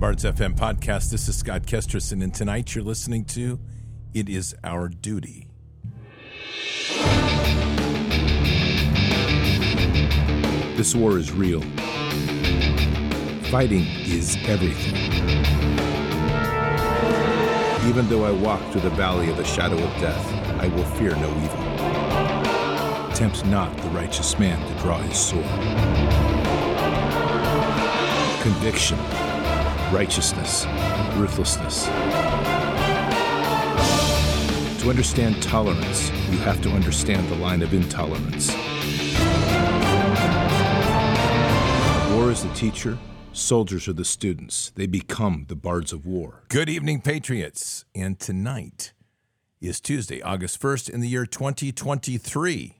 Bards FM podcast. This is Scott Kesterson, and tonight you're listening to It Is Our Duty. This war is real. Fighting is everything. Even though I walk through the valley of the shadow of death, I will fear no evil. Tempt not the righteous man to draw his sword. Conviction, righteousness, ruthlessness. To understand tolerance, you have to understand the line of intolerance. War is the teacher, soldiers are the students. They become the bards of war. Good evening, Patriots. And tonight is Tuesday, August 1st, in the year 2023.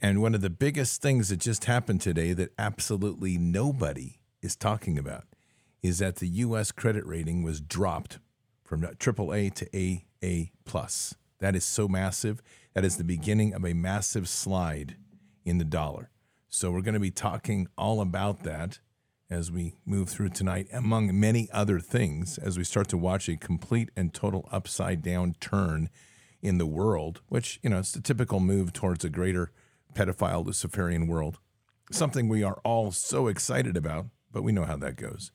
And one of the biggest things that just happened today that absolutely nobody is talking about is that the U.S. credit rating was dropped from AAA to AA plus. That is so massive. That is the beginning of a massive slide in the dollar. So we're going to be talking all about that as we move through tonight, among many other things, as we start to watch a complete and total upside down turn in the world, which, you know, it's the typical move towards a greater pedophile Luciferian world. Something we are all so excited about, but we know how that goes.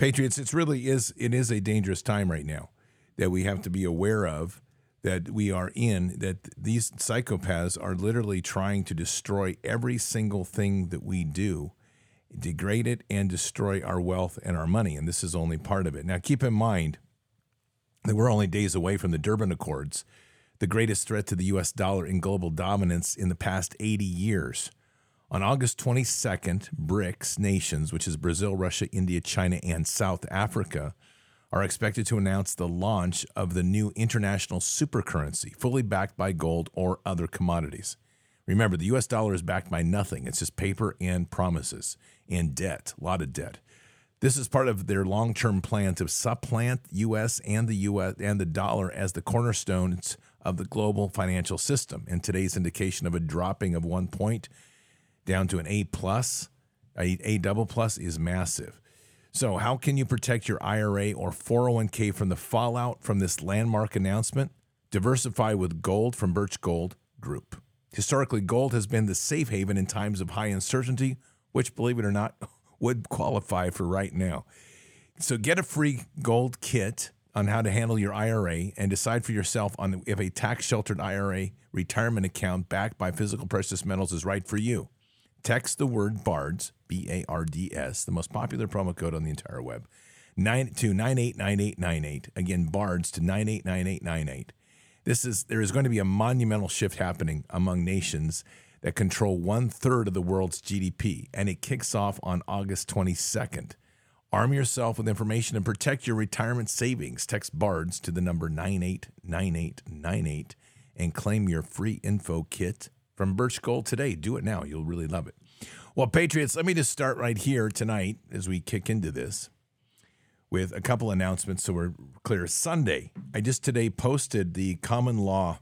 Patriots, it's really is it is a dangerous time right now that we have to be aware of that we are in that these psychopaths are literally trying to destroy every single thing that we do degrade it and destroy our wealth and our money and this is only part of it. Now keep in mind that we're only days away from the durban accords the greatest threat to the us dollar in global dominance in the past 80 years on August 22nd, BRICS nations, which is Brazil, Russia, India, China, and South Africa, are expected to announce the launch of the new international supercurrency, fully backed by gold or other commodities. Remember, the US dollar is backed by nothing, it's just paper and promises and debt, a lot of debt. This is part of their long-term plan to supplant US and the US and the dollar as the cornerstones of the global financial system. And today's indication of a dropping of 1 point down to an A plus, a, a double plus is massive. So, how can you protect your IRA or 401k from the fallout from this landmark announcement? Diversify with gold from Birch Gold Group. Historically, gold has been the safe haven in times of high uncertainty, which, believe it or not, would qualify for right now. So, get a free gold kit on how to handle your IRA and decide for yourself on if a tax sheltered IRA retirement account backed by physical precious metals is right for you. Text the word BARDS, B A R D S, the most popular promo code on the entire web, nine to 989898. Again, BARDS to 989898. This is there is going to be a monumental shift happening among nations that control one third of the world's GDP, and it kicks off on August 22nd. Arm yourself with information and protect your retirement savings. Text BARDS to the number 989898 and claim your free info kit from Birch Gold today. Do it now. You'll really love it. Well, Patriots, let me just start right here tonight as we kick into this with a couple announcements so we're clear. Sunday, I just today posted the common law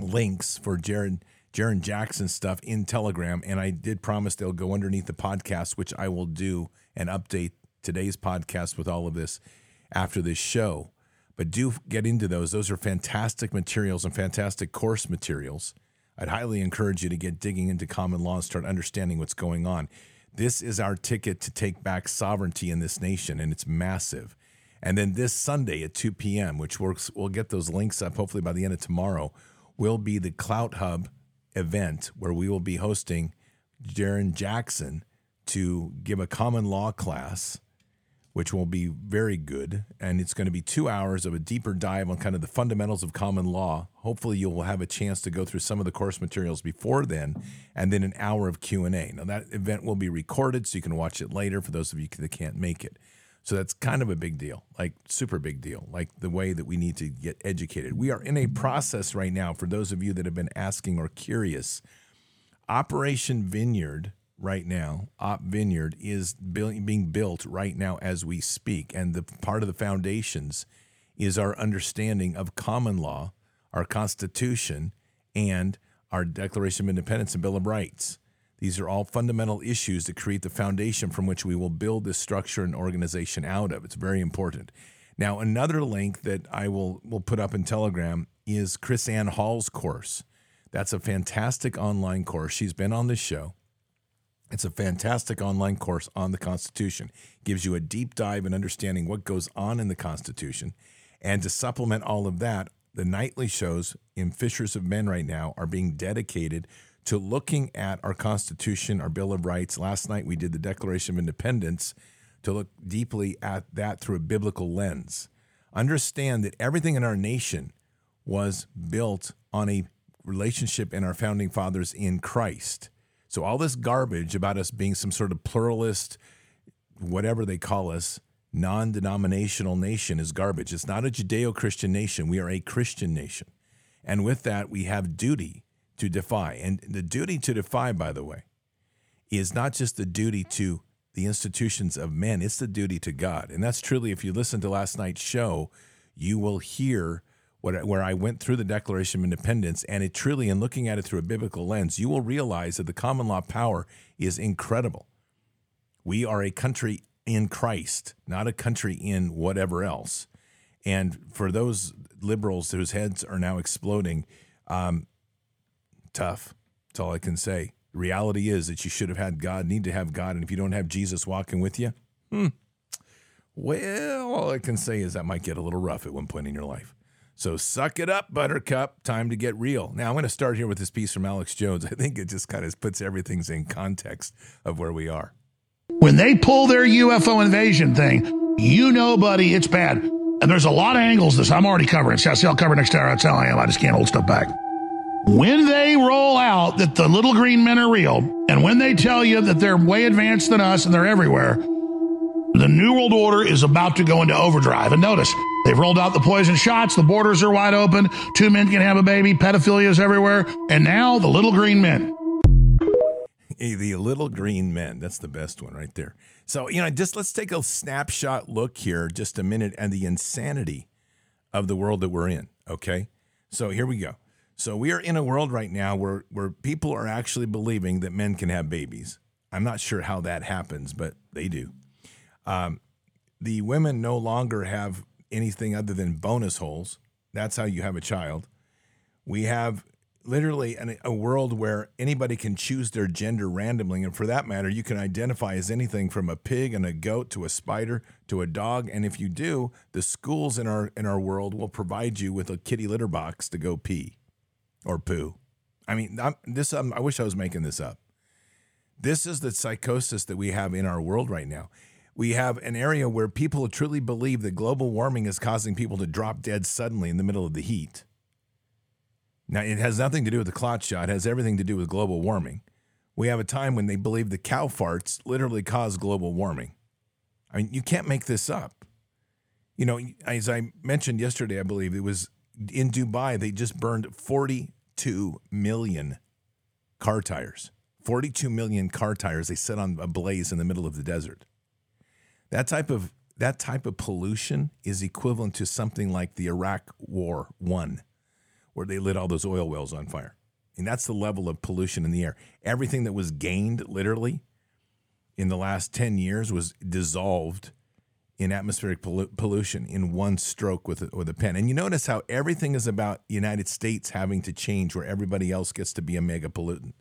links for Jared Jaron Jackson stuff in Telegram, and I did promise they'll go underneath the podcast, which I will do and update today's podcast with all of this after this show. But do get into those. Those are fantastic materials and fantastic course materials. I'd highly encourage you to get digging into common law and start understanding what's going on. This is our ticket to take back sovereignty in this nation, and it's massive. And then this Sunday at 2 p.m., which works, we'll get those links up hopefully by the end of tomorrow, will be the Clout Hub event where we will be hosting Jaron Jackson to give a common law class which will be very good. And it's going to be two hours of a deeper dive on kind of the fundamentals of common law. Hopefully, you'll have a chance to go through some of the course materials before then, and then an hour of Q and A. Now that event will be recorded, so you can watch it later for those of you that can't make it. So that's kind of a big deal, like super big deal, like the way that we need to get educated. We are in a process right now for those of you that have been asking or curious. Operation Vineyard right now, Op Vineyard, is being built right now as we speak. And the part of the foundations is our understanding of common law, our Constitution, and our Declaration of Independence and Bill of Rights. These are all fundamental issues that create the foundation from which we will build this structure and organization out of. It's very important. Now, another link that I will will put up in Telegram is KrisAnne Hall's course. That's a fantastic online course. She's been on this show. It's a fantastic online course on the Constitution. Gives you a deep dive in understanding what goes on in the Constitution. And to supplement all of that, the nightly shows in Fishers of Men right now are being dedicated to looking at our Constitution, our Bill of Rights. Last night we did the Declaration of Independence to look deeply at that through a biblical lens. Understand that everything in our nation was built on a relationship in our founding fathers in Christ. So all this garbage about us being some sort of pluralist, whatever they call us, non denominational nation is garbage. It's not a Judeo Christian nation. We are a Christian nation. And with that, we have duty to defy. And the duty to defy, by the way, is not just the duty to the institutions of men, it's the duty to God. And that's truly, if you listen to last night's show, you will hear where I went through the Declaration of Independence. And it truly, in looking at it through a biblical lens, you will realize that the common law power is incredible. We are a country in Christ, not a country in whatever else. And for those liberals whose heads are now exploding, um, tough. That's all I can say. Reality is that you should have had God, need to have God. And if you don't have Jesus walking with you, hmm, well, all I can say is that might get a little rough at one point in your life. So suck it up, Buttercup. Time to get real. Now, I'm going to start here with this piece from Alex Jones. I think it just kind of puts everything in context of where we are. When they pull their UFO invasion thing, you know, buddy, it's bad. And there's a lot of angles this I'm already covering. See, I'll cover next hour. That's how I am. I just can't hold stuff back. When they roll out that the little green men are real, and when they tell you that they're way advanced than us and they're everywhere, the New World Order is about to go into overdrive. And notice, they've rolled out the poison shots, the borders are wide open, two men can have a baby, pedophilia is everywhere, and now the little green men the little green men. That's the best one right there. So, you know, just let's take a snapshot look here, just a minute, and the insanity of the world that we're in. Okay. So here we go. So we are in a world right now where, where people are actually believing that men can have babies. I'm not sure how that happens, but they do. Um, the women no longer have anything other than bonus holes. That's how you have a child. We have literally an, a world where anybody can choose their gender randomly. And for that matter, you can identify as anything from a pig and a goat to a spider to a dog. And if you do, the schools in our in our world will provide you with a kitty litter box to go pee or poo. I mean, I'm, this um, I wish I was making this up. This is the psychosis that we have in our world right now. We have an area where people truly believe that global warming is causing people to drop dead suddenly in the middle of the heat. Now, it has nothing to do with the clot shot, it has everything to do with global warming. We have a time when they believe the cow farts literally cause global warming. I mean, you can't make this up. You know, as I mentioned yesterday, I believe it was in Dubai, they just burned 42 million car tires. 42 million car tires they set on a blaze in the middle of the desert. That type of that type of pollution is equivalent to something like the Iraq War 1 where they lit all those oil wells on fire. And that's the level of pollution in the air. Everything that was gained literally in the last 10 years was dissolved in atmospheric pollution in one stroke with a, with a pen. And you notice how everything is about United States having to change where everybody else gets to be a mega pollutant.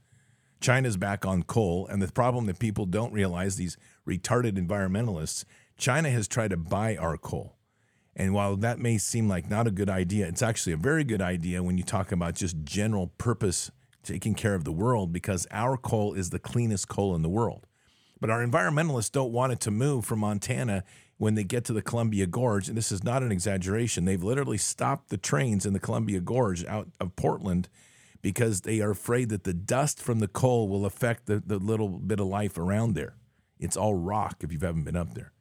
China's back on coal, and the problem that people don't realize, these retarded environmentalists, China has tried to buy our coal. And while that may seem like not a good idea, it's actually a very good idea when you talk about just general purpose taking care of the world because our coal is the cleanest coal in the world. But our environmentalists don't want it to move from Montana when they get to the Columbia Gorge. And this is not an exaggeration. They've literally stopped the trains in the Columbia Gorge out of Portland because they are afraid that the dust from the coal will affect the, the little bit of life around there. It's all rock if you haven't been up there.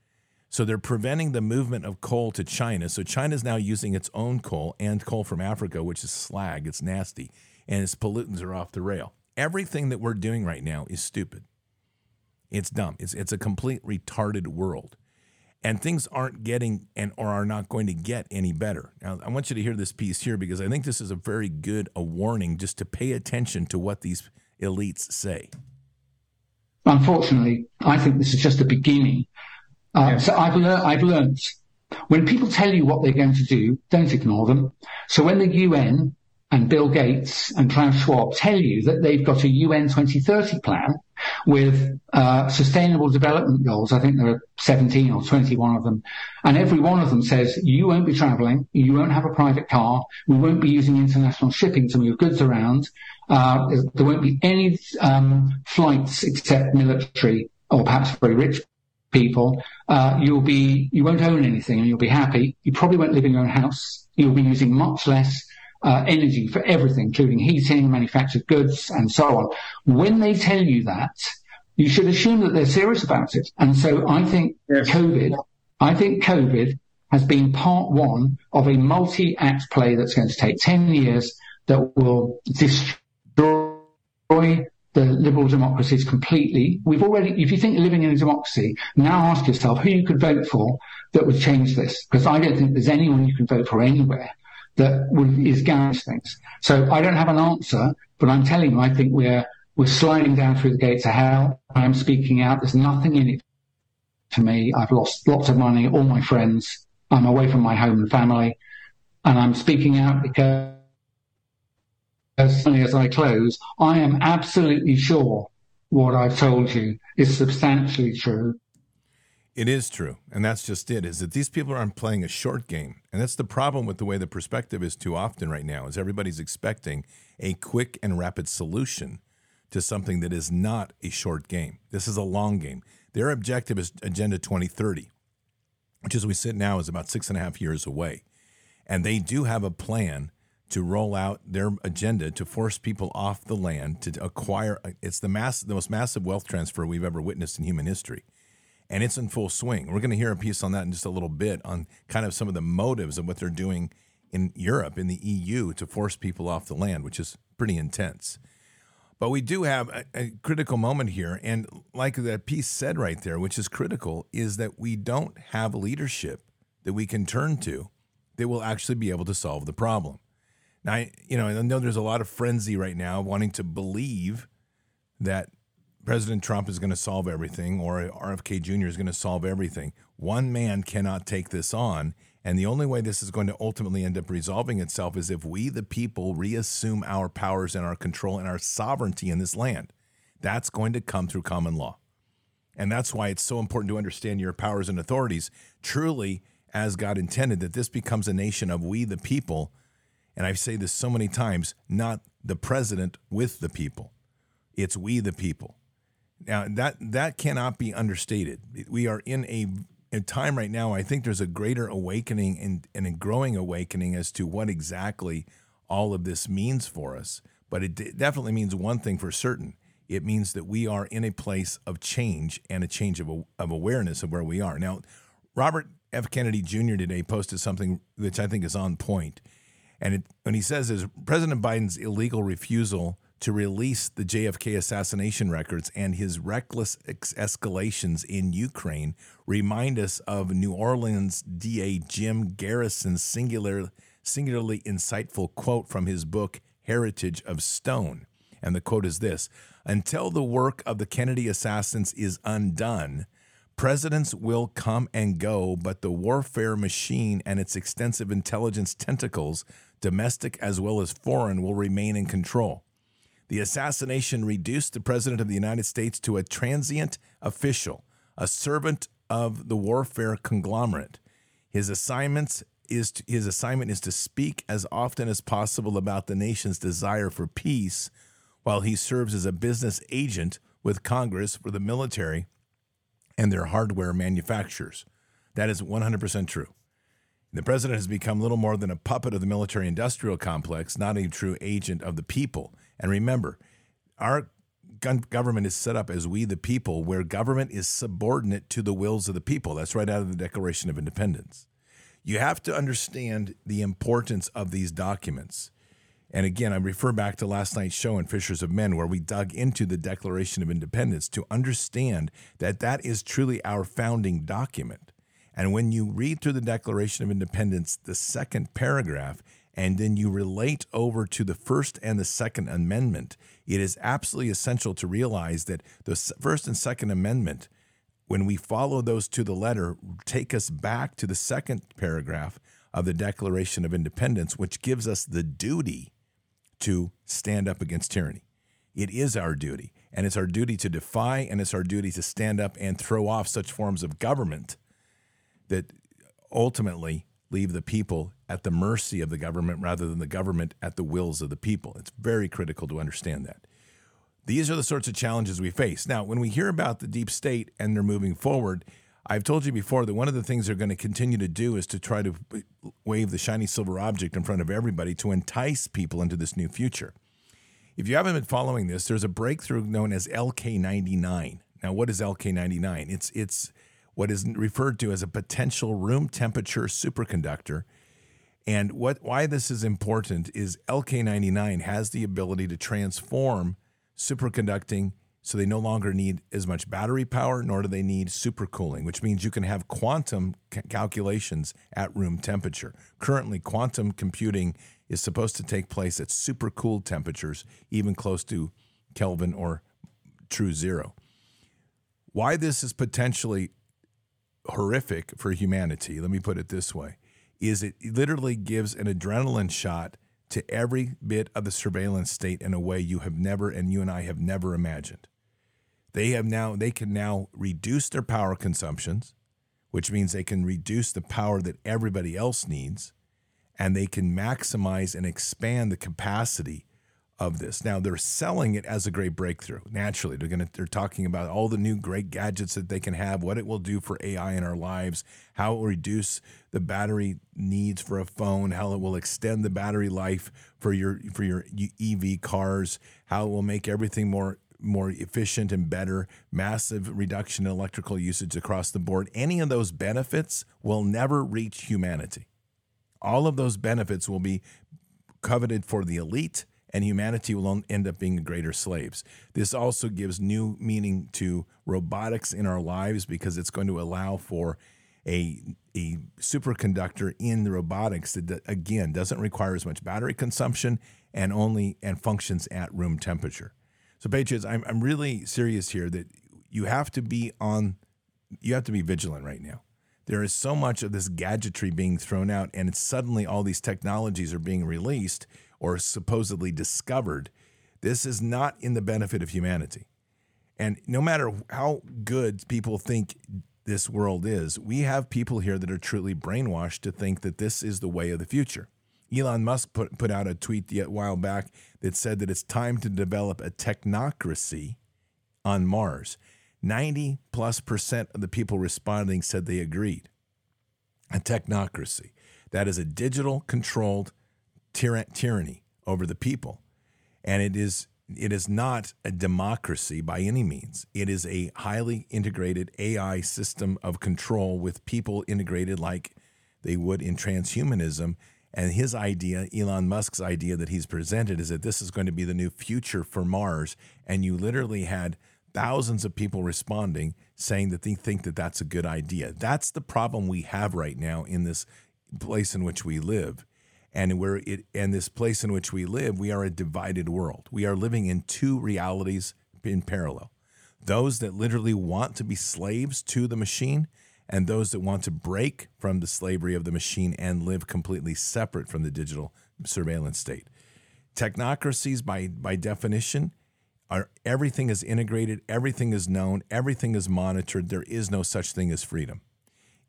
So they're preventing the movement of coal to China. So China is now using its own coal and coal from Africa, which is slag. It's nasty, and its pollutants are off the rail. Everything that we're doing right now is stupid. It's dumb. It's it's a complete retarded world, and things aren't getting and or are not going to get any better. Now I want you to hear this piece here because I think this is a very good a warning just to pay attention to what these elites say. unfortunately, I think this is just the beginning. Uh, yeah. So I've learned, I've learned when people tell you what they're going to do, don't ignore them. So when the UN and Bill Gates and Klaus Schwab tell you that they've got a UN 2030 plan with uh, sustainable development goals. I think there are 17 or 21 of them. And every one of them says you won't be traveling, you won't have a private car, we won't be using international shipping to move goods around, uh, there won't be any um, flights except military or perhaps very rich people. Uh, you'll be, you won't own anything and you'll be happy. You probably won't live in your own house. You'll be using much less uh, energy for everything, including heating, manufactured goods, and so on. When they tell you that, you should assume that they're serious about it. And so I think yes. COVID, I think COVID has been part one of a multi-act play that's going to take 10 years that will destroy the liberal democracies completely. We've already, if you think you're living in a democracy, now ask yourself who you could vote for that would change this. Because I don't think there's anyone you can vote for anywhere that is guarantees things. So I don't have an answer, but I'm telling you, I think we're we're sliding down through the gates of hell. I am speaking out. There's nothing in it for me. I've lost lots of money, all my friends. I'm away from my home and family, and I'm speaking out because as soon as I close, I am absolutely sure what I've told you is substantially true. It is true. And that's just it, is that these people aren't playing a short game. And that's the problem with the way the perspective is too often right now, is everybody's expecting a quick and rapid solution to something that is not a short game. This is a long game. Their objective is Agenda 2030, which as we sit now is about six and a half years away. And they do have a plan to roll out their agenda to force people off the land to acquire it's the mass the most massive wealth transfer we've ever witnessed in human history and it's in full swing. We're going to hear a piece on that in just a little bit on kind of some of the motives of what they're doing in Europe, in the EU, to force people off the land, which is pretty intense. But we do have a, a critical moment here. And like that piece said right there, which is critical, is that we don't have leadership that we can turn to that will actually be able to solve the problem. Now, you know, I know there's a lot of frenzy right now wanting to believe that President Trump is going to solve everything or RFK Jr. is going to solve everything. One man cannot take this on. And the only way this is going to ultimately end up resolving itself is if we, the people, reassume our powers and our control and our sovereignty in this land. That's going to come through common law. And that's why it's so important to understand your powers and authorities truly as God intended, that this becomes a nation of we, the people. And I say this so many times not the president with the people, it's we, the people. Now that that cannot be understated. We are in a, a time right now. I think there's a greater awakening and, and a growing awakening as to what exactly all of this means for us. But it d- definitely means one thing for certain. It means that we are in a place of change and a change of, a, of awareness of where we are. Now, Robert F. Kennedy Jr. today posted something which I think is on point. And it, when he says is President Biden's illegal refusal to release the JFK assassination records and his reckless ex- escalations in Ukraine remind us of New Orleans DA Jim Garrison's singular, singularly insightful quote from his book, Heritage of Stone. And the quote is this Until the work of the Kennedy assassins is undone, presidents will come and go, but the warfare machine and its extensive intelligence tentacles, domestic as well as foreign, will remain in control. The assassination reduced the President of the United States to a transient official, a servant of the warfare conglomerate. His assignments is to, his assignment is to speak as often as possible about the nation's desire for peace while he serves as a business agent with Congress for the military and their hardware manufacturers. That is 100% true. The president has become little more than a puppet of the military industrial complex, not a true agent of the people. And remember, our government is set up as we the people, where government is subordinate to the wills of the people. That's right out of the Declaration of Independence. You have to understand the importance of these documents. And again, I refer back to last night's show in Fishers of Men, where we dug into the Declaration of Independence to understand that that is truly our founding document. And when you read through the Declaration of Independence, the second paragraph, and then you relate over to the First and the Second Amendment, it is absolutely essential to realize that the First and Second Amendment, when we follow those to the letter, take us back to the second paragraph of the Declaration of Independence, which gives us the duty to stand up against tyranny. It is our duty, and it's our duty to defy, and it's our duty to stand up and throw off such forms of government that ultimately leave the people at the mercy of the government rather than the government at the wills of the people. It's very critical to understand that. These are the sorts of challenges we face. Now, when we hear about the deep state and they're moving forward, I've told you before that one of the things they're going to continue to do is to try to wave the shiny silver object in front of everybody to entice people into this new future. If you haven't been following this, there's a breakthrough known as LK99. Now, what is LK99? It's it's what is referred to as a potential room temperature superconductor. And what why this is important is LK99 has the ability to transform superconducting so they no longer need as much battery power nor do they need supercooling, which means you can have quantum ca- calculations at room temperature. Currently, quantum computing is supposed to take place at supercooled temperatures, even close to Kelvin or true zero. Why this is potentially horrific for humanity, let me put it this way, is it literally gives an adrenaline shot to every bit of the surveillance state in a way you have never and you and I have never imagined. They have now they can now reduce their power consumptions, which means they can reduce the power that everybody else needs and they can maximize and expand the capacity of this. Now they're selling it as a great breakthrough. Naturally, they're going to they're talking about all the new great gadgets that they can have, what it will do for AI in our lives, how it will reduce the battery needs for a phone, how it will extend the battery life for your for your EV cars, how it will make everything more more efficient and better, massive reduction in electrical usage across the board. Any of those benefits will never reach humanity. All of those benefits will be coveted for the elite and humanity will end up being greater slaves. This also gives new meaning to robotics in our lives because it's going to allow for a, a superconductor in the robotics that again doesn't require as much battery consumption and only and functions at room temperature. So patriots, I'm I'm really serious here that you have to be on you have to be vigilant right now. There is so much of this gadgetry being thrown out and suddenly all these technologies are being released or supposedly discovered, this is not in the benefit of humanity. And no matter how good people think this world is, we have people here that are truly brainwashed to think that this is the way of the future. Elon Musk put, put out a tweet a while back that said that it's time to develop a technocracy on Mars. 90 plus percent of the people responding said they agreed. A technocracy. That is a digital controlled tyranny over the people. And it is it is not a democracy by any means. It is a highly integrated AI system of control with people integrated like they would in transhumanism. And his idea, Elon Musk's idea that he's presented, is that this is going to be the new future for Mars. And you literally had thousands of people responding saying that they think that that's a good idea. That's the problem we have right now in this place in which we live and where it and this place in which we live, we are a divided world. We are living in two realities in parallel. Those that literally want to be slaves to the machine and those that want to break from the slavery of the machine and live completely separate from the digital surveillance state. Technocracies by by definition are everything is integrated, everything is known, everything is monitored. There is no such thing as freedom.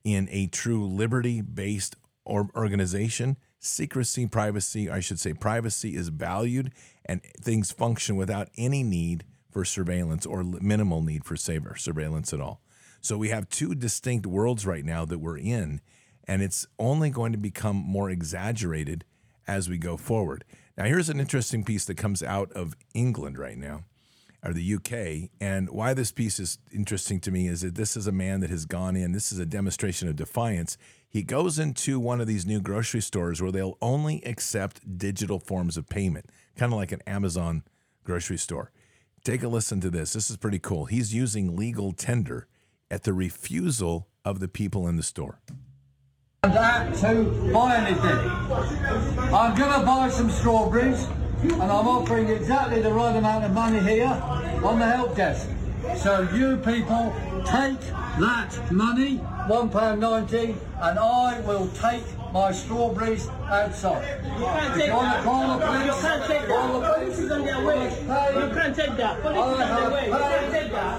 In a true liberty-based organization, secrecy, privacy, I should say, privacy is valued and things function without any need for surveillance or minimal need for surveillance at all. So we have two distinct worlds right now that we're in, and it's only going to become more exaggerated as we go forward. Now, here's an interesting piece that comes out of England right now or the UK. And why this piece is interesting to me is that this is a man that has gone in, this is a demonstration of defiance. He goes into one of these new grocery stores where they'll only accept digital forms of payment, kind of like an Amazon grocery store. Take a listen to this. This is pretty cool. He's using legal tender at the refusal of the people in the store. That to buy anything. I'm going to buy some strawberries and I'm offering exactly the right amount of money here on the help desk. So you people take that money, £1.90, and I will take my strawberries outside. You can't take that. You can't take that. Police is on their way. You can't take that. Police is on their way. You can't take that.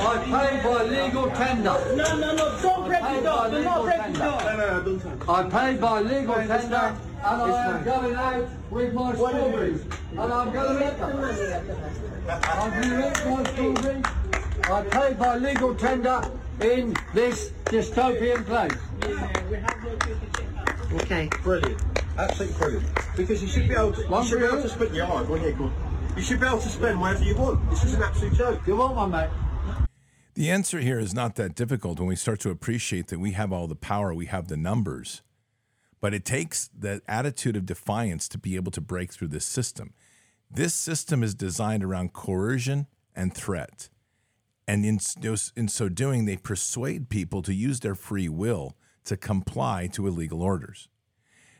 I paid by legal tender. No, no, no. Don't break the door. Do not break the door. No, no, no. Don't I paid by legal tender and I am going out with my strawberries. And I'm going to eat them. I'm going to eat my strawberries. I paid by legal tender in this dystopian place. Okay. Brilliant. Absolutely brilliant. Because you should be able to, you should be able to spend your eye. Go on, yeah. You should be able to spend whatever you want. This is an absolute joke. You want one, mate? The answer here is not that difficult when we start to appreciate that we have all the power, we have the numbers. But it takes the attitude of defiance to be able to break through this system. This system is designed around coercion and threat. And in, in so doing, they persuade people to use their free will to comply to illegal orders.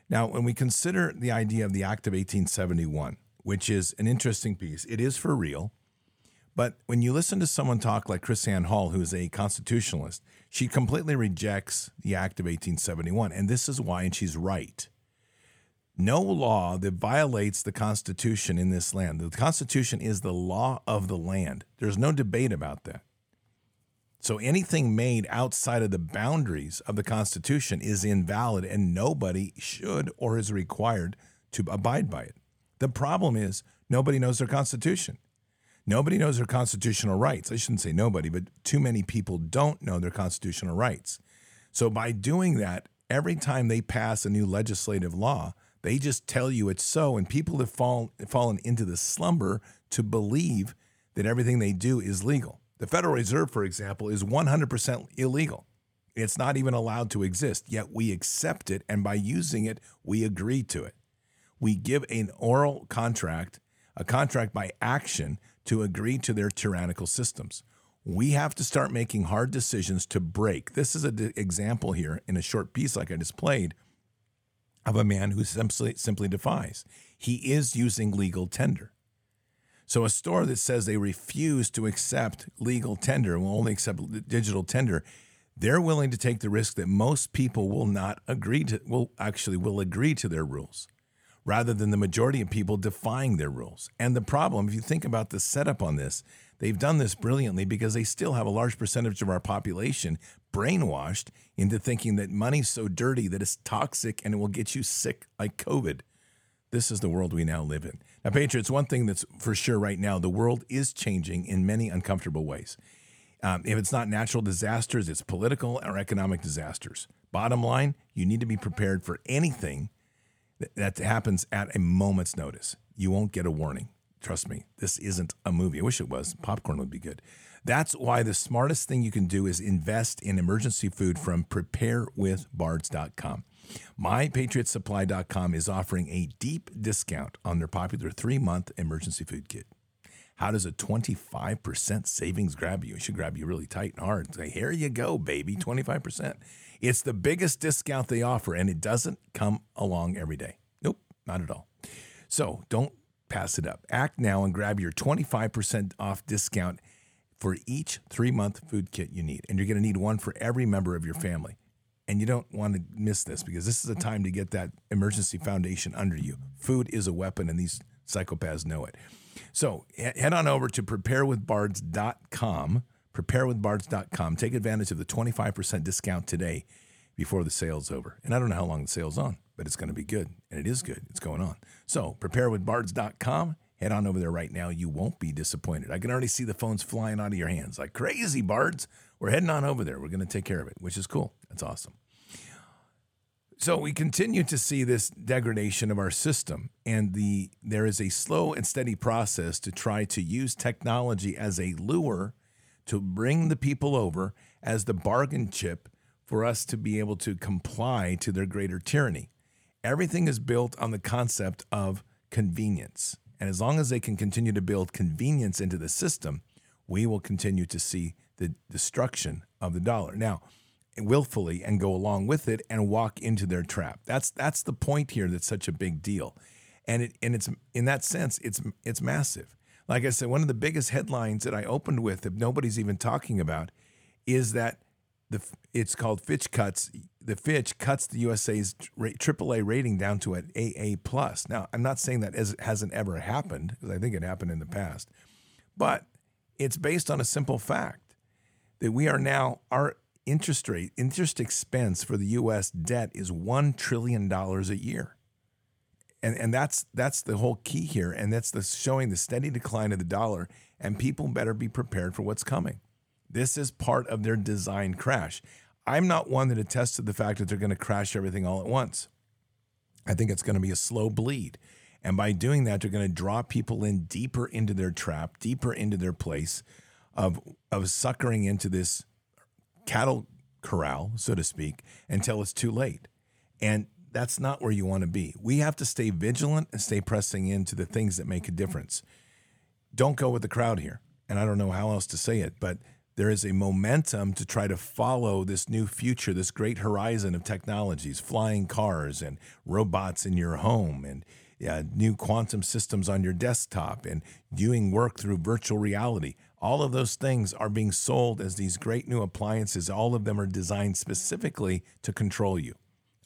Now, when we consider the idea of the Act of 1871, which is an interesting piece, it is for real. But when you listen to someone talk like KrisAnne Hall, who is a constitutionalist, she completely rejects the Act of 1871. And this is why, and she's right. No law that violates the Constitution in this land. The Constitution is the law of the land. There's no debate about that. So anything made outside of the boundaries of the Constitution is invalid, and nobody should or is required to abide by it. The problem is nobody knows their Constitution. Nobody knows their constitutional rights. I shouldn't say nobody, but too many people don't know their constitutional rights. So by doing that, every time they pass a new legislative law, they just tell you it's so, and people have fall, fallen into the slumber to believe that everything they do is legal. The Federal Reserve, for example, is 100% illegal. It's not even allowed to exist, yet we accept it, and by using it, we agree to it. We give an oral contract, a contract by action, to agree to their tyrannical systems. We have to start making hard decisions to break. This is an example here in a short piece, like I just played of a man who simply, simply defies. He is using legal tender. So a store that says they refuse to accept legal tender and will only accept digital tender, they're willing to take the risk that most people will not agree to will actually will agree to their rules rather than the majority of people defying their rules. And the problem, if you think about the setup on this, they've done this brilliantly because they still have a large percentage of our population brainwashed into thinking that money's so dirty that it's toxic and it will get you sick like COVID. This is the world we now live in. Now, Patriots, one thing that's for sure right now, the world is changing in many uncomfortable ways. Um, if it's not natural disasters, it's political or economic disasters. Bottom line, you need to be prepared for anything that happens at a moment's notice. You won't get a warning. Trust me, this isn't a movie. I wish it was. Popcorn would be good. That's why the smartest thing you can do is invest in emergency food from preparewithbards.com. MyPatriotSupply.com is offering a deep discount on their popular three month emergency food kit. How does a 25% savings grab you? It should grab you really tight and hard. Say, here you go, baby, 25%. It's the biggest discount they offer, and it doesn't come along every day. Nope, not at all. So don't pass it up. Act now and grab your 25% off discount for each three month food kit you need. And you're going to need one for every member of your family. And you don't want to miss this because this is a time to get that emergency foundation under you. Food is a weapon, and these psychopaths know it. So head on over to preparewithbards.com preparewithbards.com. Take advantage of the 25% discount today before the sale's over. And I don't know how long the sale's on, but it's going to be good. And it is good. It's going on. So preparewithbards.com. Head on over there right now. You won't be disappointed. I can already see the phones flying out of your hands like crazy, Bards. We're heading on over there. We're going to take care of it, which is cool. That's awesome. So we continue to see this degradation of our system, and the there is a slow and steady process to try to use technology as a lure to bring the people over as the bargain chip for us to be able to comply to their greater tyranny. Everything is built on the concept of convenience. And as long as they can continue to build convenience into the system, we will continue to see the destruction of the dollar. Now, willfully and go along with it and walk into their trap. That's that's the point here that's such a big deal. And it and it's in that sense it's it's massive. Like I said, one of the biggest headlines that I opened with that nobody's even talking about is that the it's called Fitch cuts the Fitch cuts the USA's AAA rating down to an AA plus. Now, I'm not saying that as hasn't ever happened because I think it happened in the past, but it's based on a simple fact that we are now our interest rate interest expense for the U.S. debt is one trillion dollars a year, and and that's that's the whole key here, and that's the showing the steady decline of the dollar, and people better be prepared for what's coming. This is part of their design crash. I'm not one that attests to the fact that they're going to crash everything all at once. I think it's going to be a slow bleed. And by doing that, they're going to draw people in deeper into their trap, deeper into their place of, of suckering into this cattle corral, so to speak, until it's too late. And that's not where you want to be. We have to stay vigilant and stay pressing into the things that make a difference. Don't go with the crowd here. And I don't know how else to say it, but there is a momentum to try to follow this new future, this great horizon of technologies, flying cars and robots in your home and uh, new quantum systems on your desktop and doing work through virtual reality. All of those things are being sold as these great new appliances. All of them are designed specifically to control you.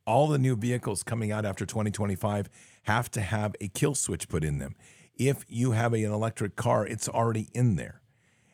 All the new vehicles coming out after 2025 have to have a kill switch put in them. If you have an electric car, it's already in there.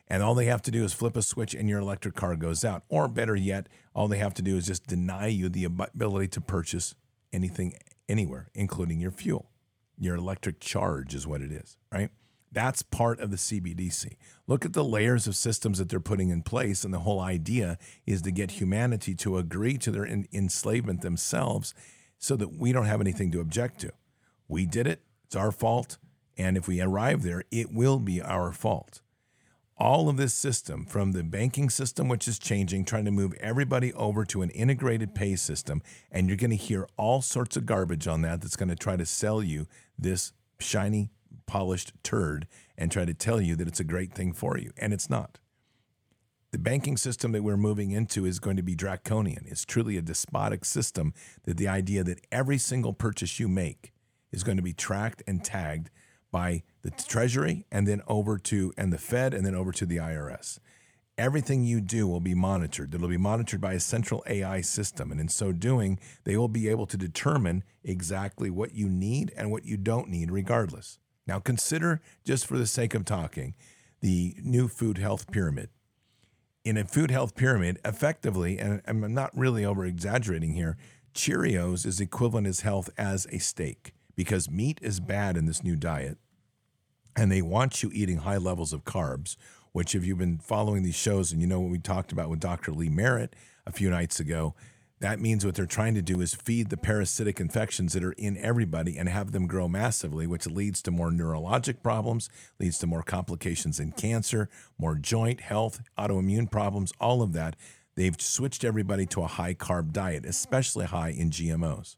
And all they have to do is flip a switch and your electric car goes out. Or better yet, all they have to do is just deny you the ability to purchase anything anywhere, including your fuel. Your electric charge is what it is, right? That's part of the CBDC. Look at the layers of systems that they're putting in place. And the whole idea is to get humanity to agree to their enslavement themselves so that we don't have anything to object to. We did it, it's our fault. And if we arrive there, it will be our fault all of this system from the banking system, which is changing, trying to move everybody over to an integrated pay system. And you're going to hear all sorts of garbage on that that's going to try to sell you this shiny, polished turd and try to tell you that it's a great thing for you. And it's not. The banking system that we're moving into is going to be draconian. It's truly a despotic system that the idea that every single purchase you make is going to be tracked and tagged by the Treasury and then over to and the Fed and then over to the IRS. Everything you do will be monitored. It'll be monitored by a central AI system. And in so doing, they will be able to determine exactly what you need and what you don't need, regardless. Now, consider, just for the sake of talking, the new food health pyramid. In a food health pyramid, effectively, and I'm not really over exaggerating here, Cheerios is equivalent as health as a steak because meat is bad in this new diet and they want you eating high levels of carbs, which, if you've been following these shows and you know what we talked about with Dr. Lee Merritt a few nights ago, that means what they're trying to do is feed the parasitic infections that are in everybody and have them grow massively, which leads to more neurologic problems, leads to more complications in cancer, more joint health, autoimmune problems, all of that. They've switched everybody to a high carb diet, especially high in GMOs.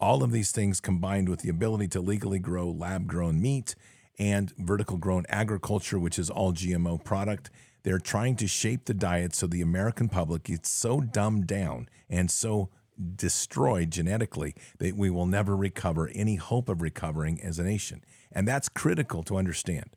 All of these things combined with the ability to legally grow lab grown meat and vertical grown agriculture, which is all GMO product. They're trying to shape the diet so the American public gets so dumbed down and so destroyed genetically that we will never recover any hope of recovering as a nation. And that's critical to understand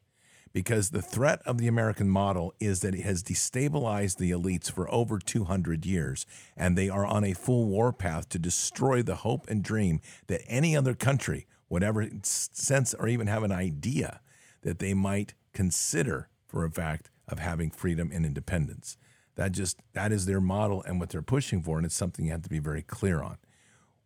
because the threat of the American model is that it has destabilized the elites for over 200 years, and they are on a full warpath to destroy the hope and dream that any other country would ever sense or even have an idea that they might consider for a fact of having freedom and independence. That just that is their model and what they're pushing for, and it's something you have to be very clear on.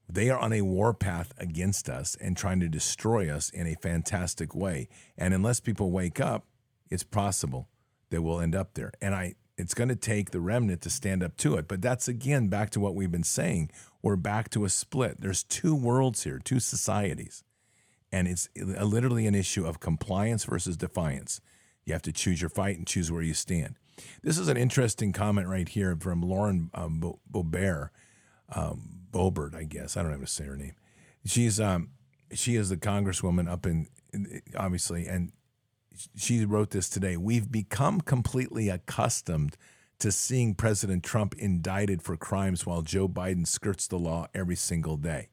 They are on a warpath against us and trying to destroy us in a fantastic way. And unless people wake up, it's possible that we'll end up there. And I it's going to take the remnant to stand up to it. But that's again back to what we've been saying. We're back to a split. There's two worlds here, two societies and it's uh, literally an issue of compliance versus defiance. You have to choose your fight and choose where you stand. This is an interesting comment right here from Lauren um, Bobert, um, Boebert, I guess. I don't know how to say her name. She's um, she is the congresswoman up in, obviously, and she wrote this today. We've become completely accustomed to seeing President Trump indicted for crimes while Joe Biden skirts the law every single day.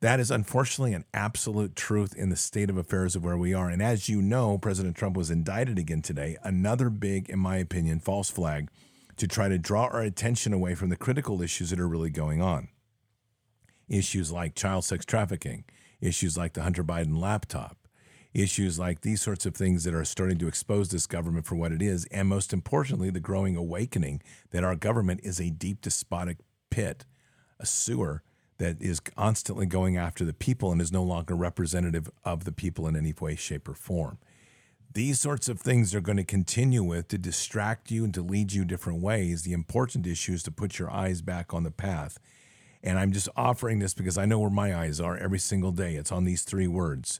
That is unfortunately an absolute truth in the state of affairs of where we are. And as you know, President Trump was indicted again today. Another big, in my opinion, false flag to try to draw our attention away from the critical issues that are really going on. Issues like child sex trafficking, issues like the Hunter Biden laptop, issues like these sorts of things that are starting to expose this government for what it is, and most importantly, the growing awakening that our government is a deep despotic pit, a sewer that is constantly going after the people and is no longer representative of the people in any way, shape, or form. These sorts of things are going to continue with to distract you and to lead you different ways. The important issue is to put your eyes back on the path. And I'm just offering this because I know where my eyes are every single day. It's on these three words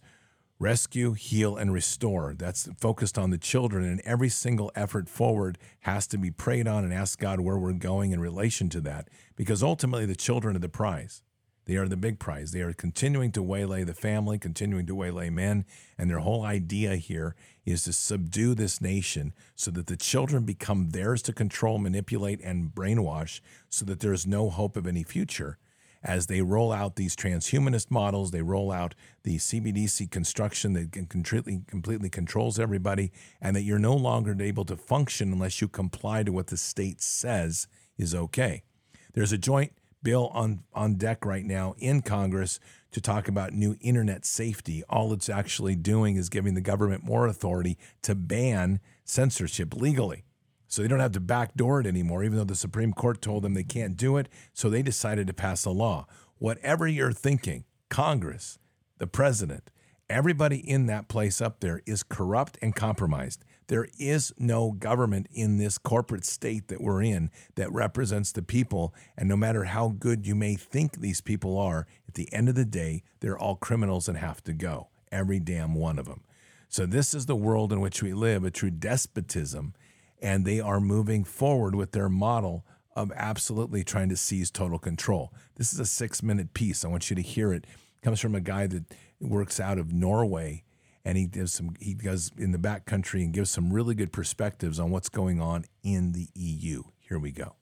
rescue, heal, and restore. That's focused on the children, and every single effort forward has to be prayed on and ask God where we're going in relation to that, because ultimately the children are the prize. They are the big prize. They are continuing to waylay the family, continuing to waylay men. And their whole idea here is to subdue this nation so that the children become theirs to control, manipulate, and brainwash so that there is no hope of any future. As they roll out these transhumanist models, they roll out the CBDC construction that completely, completely controls everybody, and that you're no longer able to function unless you comply to what the state says is okay. There's a joint bill on, on deck right now in Congress to talk about new internet safety. All it's actually doing is giving the government more authority to ban censorship legally. So they don't have to backdoor it anymore, even though the Supreme Court told them they can't do it. So they decided to pass a law. Whatever you're thinking, Congress, the president, everybody in that place up there is corrupt and compromised. There is no government in this corporate state that we're in that represents the people. And no matter how good you may think these people are, at the end of the day, they're all criminals and have to go, every damn one of them. So, this is the world in which we live a true despotism. And they are moving forward with their model of absolutely trying to seize total control. This is a six minute piece. I want you to hear it. it comes from a guy that works out of Norway and he does some he goes in the back country and gives some really good perspectives on what's going on in the EU. Here we go.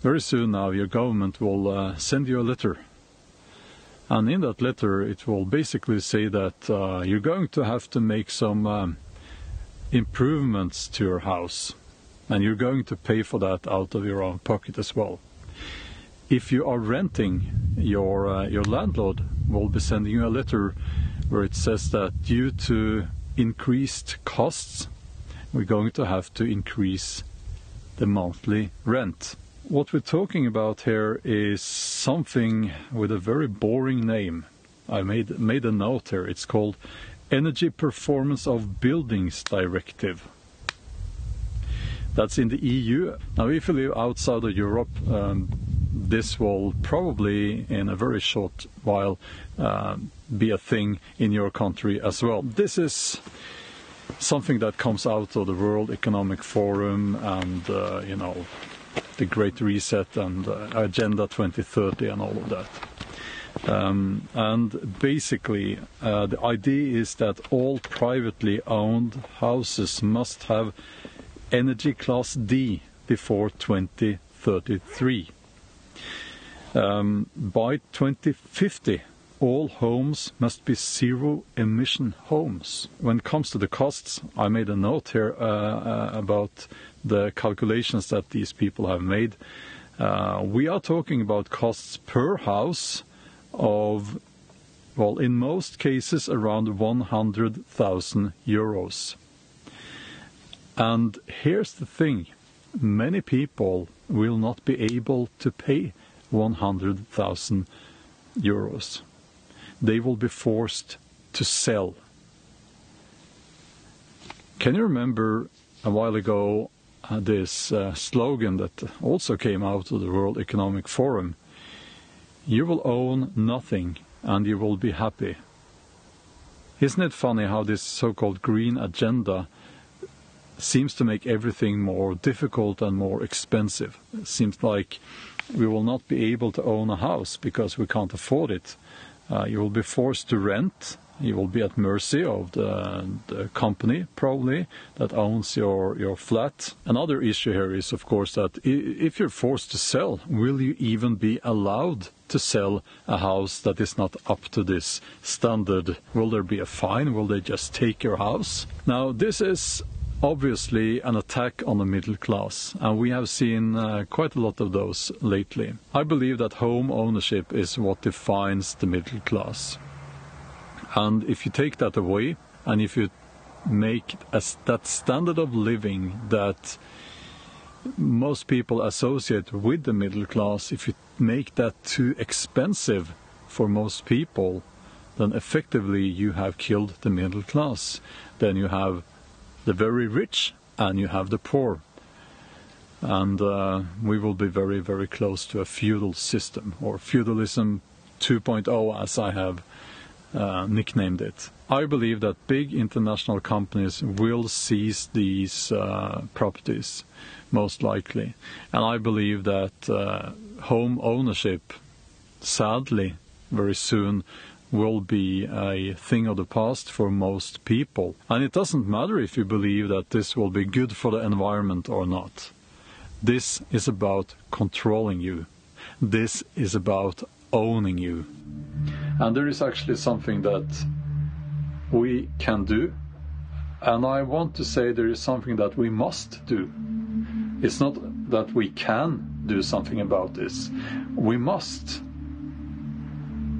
Very soon now, your government will uh, send you a letter. And in that letter, it will basically say that uh, you're going to have to make some um, improvements to your house. And you're going to pay for that out of your own pocket as well. If you are renting, your, uh, your landlord will be sending you a letter where it says that due to increased costs, we're going to have to increase the monthly rent. What we're talking about here is something with a very boring name. I made made a note here. It's called Energy Performance of Buildings Directive. That's in the EU. Now, if you live outside of Europe, um, this will probably, in a very short while, uh, be a thing in your country as well. This is something that comes out of the World Economic Forum and, uh, you know, the Great Reset and uh, Agenda 2030 and all of that. Um, and basically, uh, the idea is that all privately owned houses must have energy class D before 2033. Um, by 2050, all homes must be zero emission homes. When it comes to the costs, I made a note here uh, uh, about the calculations that these people have made. Uh, we are talking about costs per house of, well, in most cases, around 100,000 euros. And here's the thing many people will not be able to pay 100,000 euros they will be forced to sell. Can you remember a while ago uh, this uh, slogan that also came out of the World Economic Forum? You will own nothing and you will be happy. Isn't it funny how this so called green agenda seems to make everything more difficult and more expensive? It seems like we will not be able to own a house because we can't afford it. Uh, you will be forced to rent You will be at mercy of the, the company, probably, that owns your, your flat. Another issue here is, of course, that if you're forced to sell, will you even be allowed to sell a house that is not up to this standard? Will there be a fine? Will they just take your house? Now, this is obviously an attack on the middle class, and we have seen uh, quite a lot of those lately. I believe that home ownership is what defines the middle class. And if you take that away, and if you make a, that standard of living that most people associate with the middle class, if you make that too expensive for most people, then effectively you have killed the middle class. Then you have the very rich and you have the poor. And uh, we will be very, very close to a feudal system, or feudalism 2.0, as I have uh, nicknamed it. I believe that big international companies will seize these uh, properties, most likely. And I believe that uh, home ownership, sadly, very soon will be a thing of the past for most people. And it doesn't matter if you believe that this will be good for the environment or not. This is about controlling you. This is about owning you. And there is actually something that we can do. And I want to say there is something that we must do. It's not that we can do something about this. We must.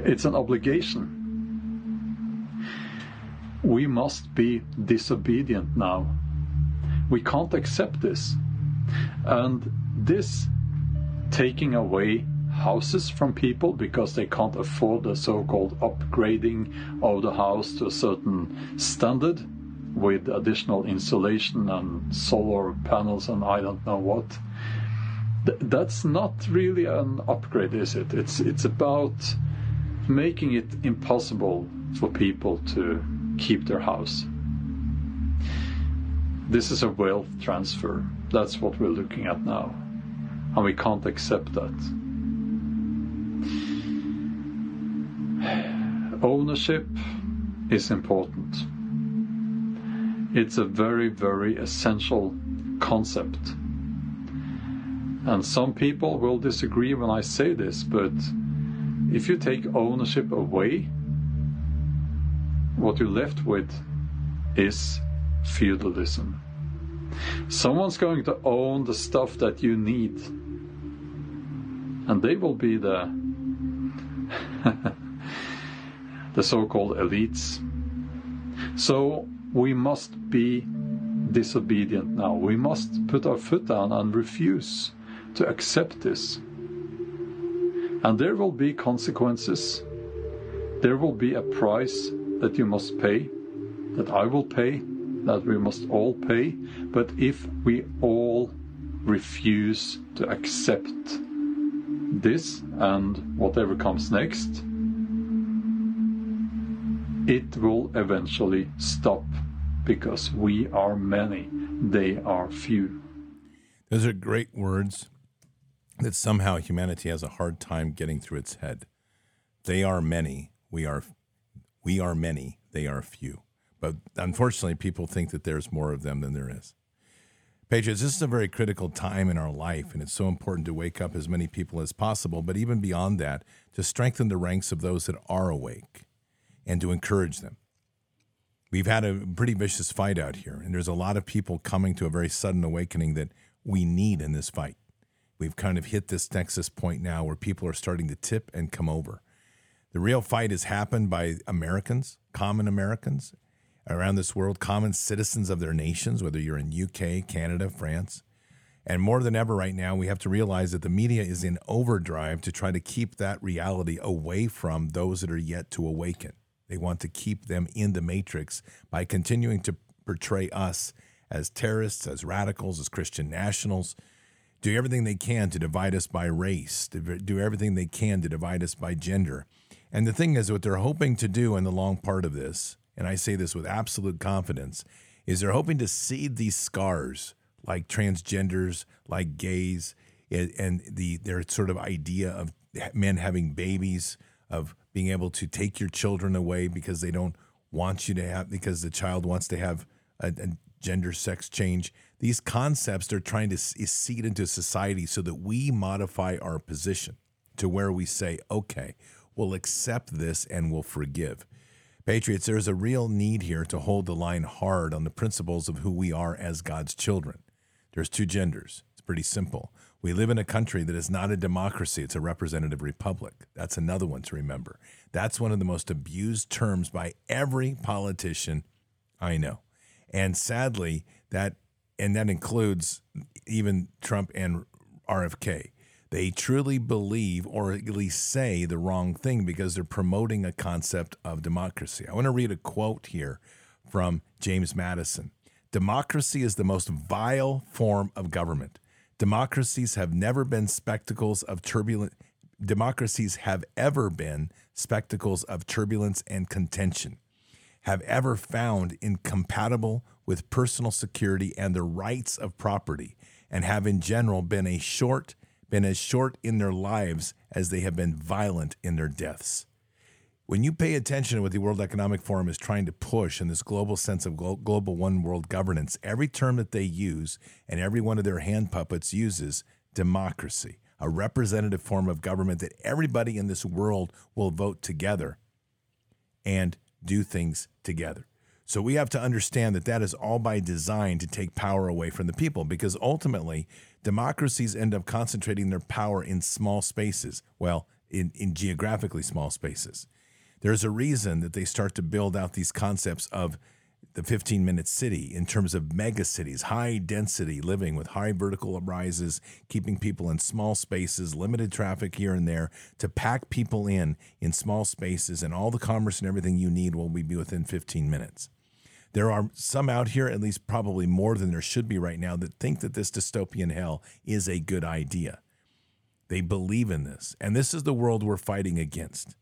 It's an obligation. We must be disobedient now. We can't accept this. And this taking away houses from people because they can't afford the so called upgrading of the house to a certain standard with additional insulation and solar panels and I don't know what. Th- that's not really an upgrade, is it? It's, it's about making it impossible for people to keep their house. This is a wealth transfer. That's what we're looking at now. And we can't accept that. Ownership is important. It's a very, very essential concept. And some people will disagree when I say this, but if you take ownership away, what you're left with is feudalism. Someone's going to own the stuff that you need, and they will be the the so-called elites. So we must be disobedient now. We must put our foot down and refuse to accept this. And there will be consequences. There will be a price that you must pay, that I will pay, that we must all pay. But if we all refuse to accept this and whatever comes next, it will eventually stop because we are many, they are few. Those are great words that somehow humanity has a hard time getting through its head. They are many, we are we are many, they are few. But unfortunately, people think that there's more of them than there is. Patriots, this is a very critical time in our life, and it's so important to wake up as many people as possible, but even beyond that, to strengthen the ranks of those that are awake and to encourage them. We've had a pretty vicious fight out here, and there's a lot of people coming to a very sudden awakening that we need in this fight. We've kind of hit this nexus point now where people are starting to tip and come over. The real fight has happened by Americans, common Americans around this world, common citizens of their nations, whether you're in UK, Canada, France. And more than ever right now, we have to realize that the media is in overdrive to try to keep that reality away from those that are yet to awaken. They want to keep them in the matrix by continuing to portray us as terrorists, as radicals, as Christian nationals, do everything they can to divide us by race, do everything they can to divide us by gender. And the thing is, what they're hoping to do in the long part of this, and I say this with absolute confidence, is they're hoping to seed these scars like transgenders, like gays, and the their sort of idea of men having babies, of being able to take your children away because they don't want you to have because the child wants to have a, a gender sex change. These concepts they're trying to seed into society so that we modify our position to where we say, okay, we'll accept this and we'll forgive. Patriots, there's a real need here to hold the line hard on the principles of who we are as God's children. There's two genders. It's pretty simple. We live in a country that is not a democracy, it's a representative republic. That's another one to remember. That's one of the most abused terms by every politician I know. And sadly, that and that includes even Trump and RFK. They truly believe or at least say the wrong thing because they're promoting a concept of democracy. I want to read a quote here from James Madison. Democracy is the most vile form of government. Democracies have never been spectacles of turbulent democracies have ever been spectacles of turbulence and contention, have ever found incompatible with personal security and the rights of property, and have in general been a short been as short in their lives as they have been violent in their deaths. When you pay attention to what the World Economic Forum is trying to push in this global sense of global one world governance, every term that they use and every one of their hand puppets uses democracy, a representative form of government that everybody in this world will vote together and do things together. So we have to understand that that is all by design to take power away from the people because ultimately democracies end up concentrating their power in small spaces, well, in, in geographically small spaces. There's a reason that they start to build out these concepts of the 15 minute city in terms of mega cities, high density living with high vertical rises, keeping people in small spaces, limited traffic here and there to pack people in in small spaces, and all the commerce and everything you need will be within 15 minutes. There are some out here, at least probably more than there should be right now, that think that this dystopian hell is a good idea. They believe in this, and this is the world we're fighting against.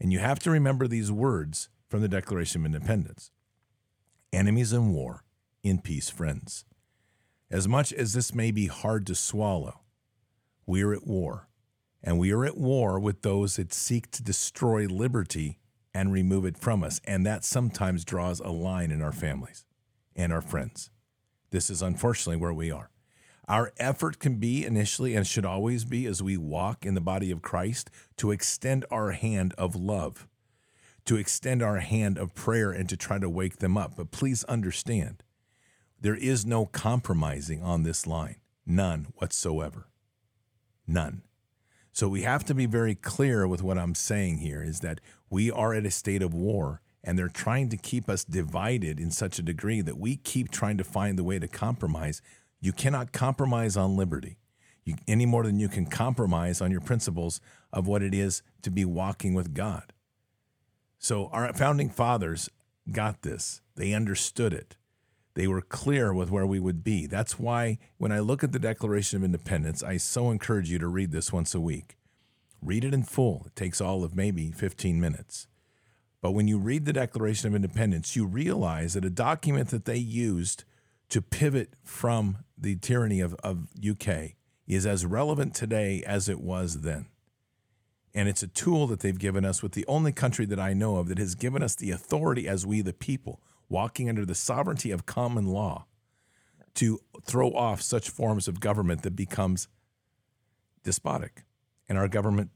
And you have to remember these words from the Declaration of Independence Enemies in war, in peace, friends. As much as this may be hard to swallow, we are at war. And we are at war with those that seek to destroy liberty and remove it from us. And that sometimes draws a line in our families and our friends. This is unfortunately where we are. Our effort can be initially and should always be as we walk in the body of Christ to extend our hand of love, to extend our hand of prayer and to try to wake them up. But please understand, there is no compromising on this line, none whatsoever. None. So we have to be very clear with what I'm saying here is that we are at a state of war and they're trying to keep us divided in such a degree that we keep trying to find the way to compromise you cannot compromise on liberty you, any more than you can compromise on your principles of what it is to be walking with God. So, our founding fathers got this, they understood it. They were clear with where we would be. That's why when I look at the Declaration of Independence, I so encourage you to read this once a week. Read it in full. It takes all of maybe 15 minutes. But when you read the Declaration of Independence, you realize that a document that they used to pivot from the tyranny of, of UK is as relevant today as it was then. And it's a tool that they've given us with the only country that I know of that has given us the authority as we, the people, walking under the sovereignty of common law, to throw off such forms of government that becomes despotic. And our government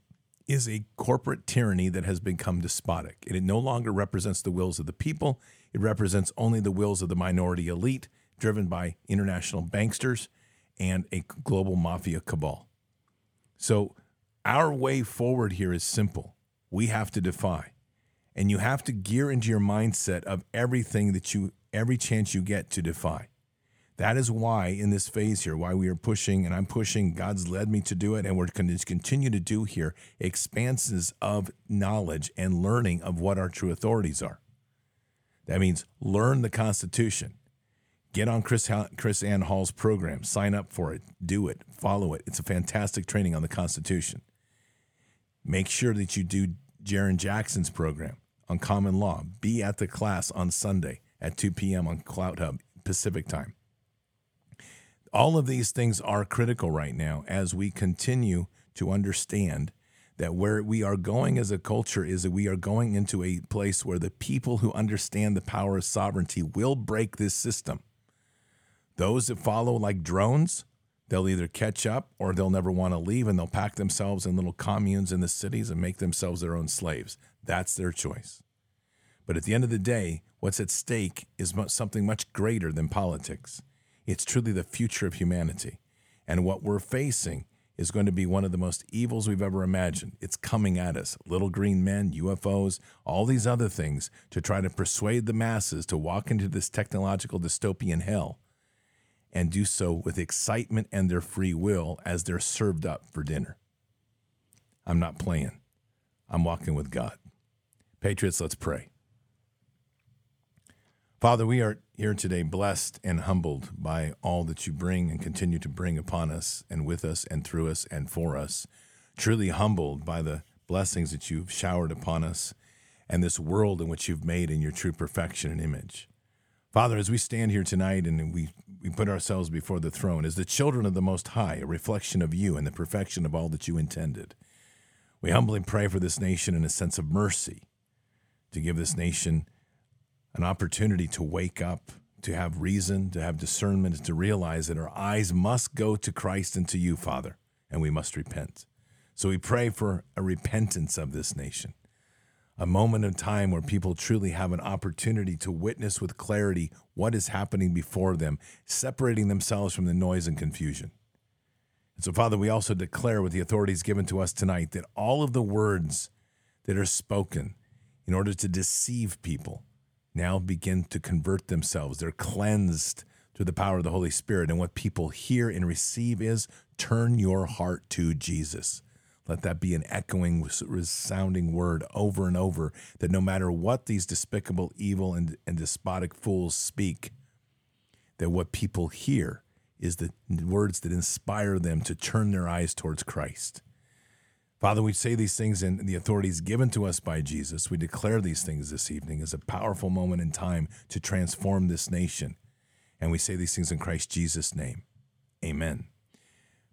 is a corporate tyranny that has become despotic. And it no longer represents the wills of the people, it represents only the wills of the minority elite driven by international banksters and a global mafia cabal. So, our way forward here is simple. We have to defy. And you have to gear into your mindset of everything that you, every chance you get to defy. That is why, in this phase here, why we are pushing, and I'm pushing, God's led me to do it, and we're going to continue to do here expanses of knowledge and learning of what our true authorities are. That means learn the Constitution. Get on Chris, KrisAnne Hall's program. Sign up for it. Do it. Follow it. It's a fantastic training on the Constitution. Make sure that you do Jaron Jackson's program on common law. Be at the class on Sunday at 2 p.m. on CloutHub Pacific time. All of these things are critical right now as we continue to understand that where we are going as a culture is that we are going into a place where the people who understand the power of sovereignty will break this system. Those that follow like drones, they'll either catch up or they'll never want to leave and they'll pack themselves in little communes in the cities and make themselves their own slaves. That's their choice. But at the end of the day, what's at stake is something much greater than politics. It's truly the future of humanity. And what we're facing is going to be one of the most evils we've ever imagined. It's coming at us. Little green men, UFOs, all these other things to try to persuade the masses to walk into this technological dystopian hell and do so with excitement and their free will as they're served up for dinner. I'm not playing. I'm walking with God. Patriots, let's pray. Father, we are here today blessed and humbled by all that you bring and continue to bring upon us and with us and through us and for us. Truly humbled by the blessings that you've showered upon us and this world in which you've made in your true perfection and image. Father, as we stand here tonight and we, we put ourselves before the throne as the children of the Most High, a reflection of you and the perfection of all that you intended, we humbly pray for this nation in a sense of mercy to give this nation an opportunity to wake up, to have reason, to have discernment, to realize that our eyes must go to Christ and to you, Father, and we must repent. So we pray for a repentance of this nation, a moment of time where people truly have an opportunity to witness with clarity what is happening before them, separating themselves from the noise and confusion. And so, Father, we also declare with the authorities given to us tonight that all of the words that are spoken in order to deceive people, now begin to convert themselves. They're cleansed through the power of the Holy Spirit. And what people hear and receive is turn your heart to Jesus. Let that be an echoing, resounding word over and over that no matter what these despicable, evil, and, and despotic fools speak, that what people hear is the words that inspire them to turn their eyes towards Christ. Father, we say these things in the authorities given to us by Jesus. We declare these things this evening as a powerful moment in time to transform this nation. And we say these things in Christ Jesus' name. Amen.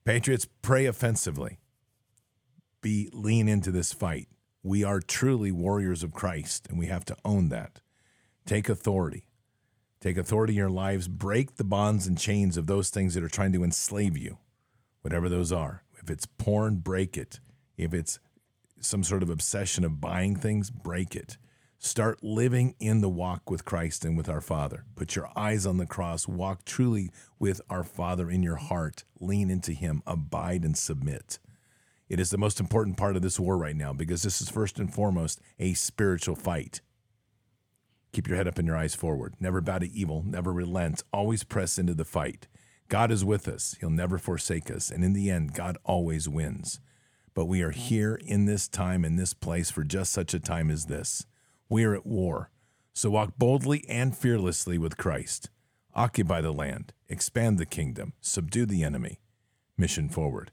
Patriots, pray offensively. Be lean into this fight. We are truly warriors of Christ, and we have to own that. Take authority. Take authority in your lives. Break the bonds and chains of those things that are trying to enslave you, whatever those are. If it's porn, break it. If it's some sort of obsession of buying things, break it. Start living in the walk with Christ and with our Father. Put your eyes on the cross. Walk truly with our Father in your heart. Lean into Him. Abide and submit. It is the most important part of this war right now because this is first and foremost a spiritual fight. Keep your head up and your eyes forward. Never bow to evil. Never relent. Always press into the fight. God is with us. He'll never forsake us. And in the end, God always wins. But we are here in this time, in this place, for just such a time as this. We are at war. So walk boldly and fearlessly with Christ. Occupy the land, expand the kingdom, subdue the enemy. Mission forward.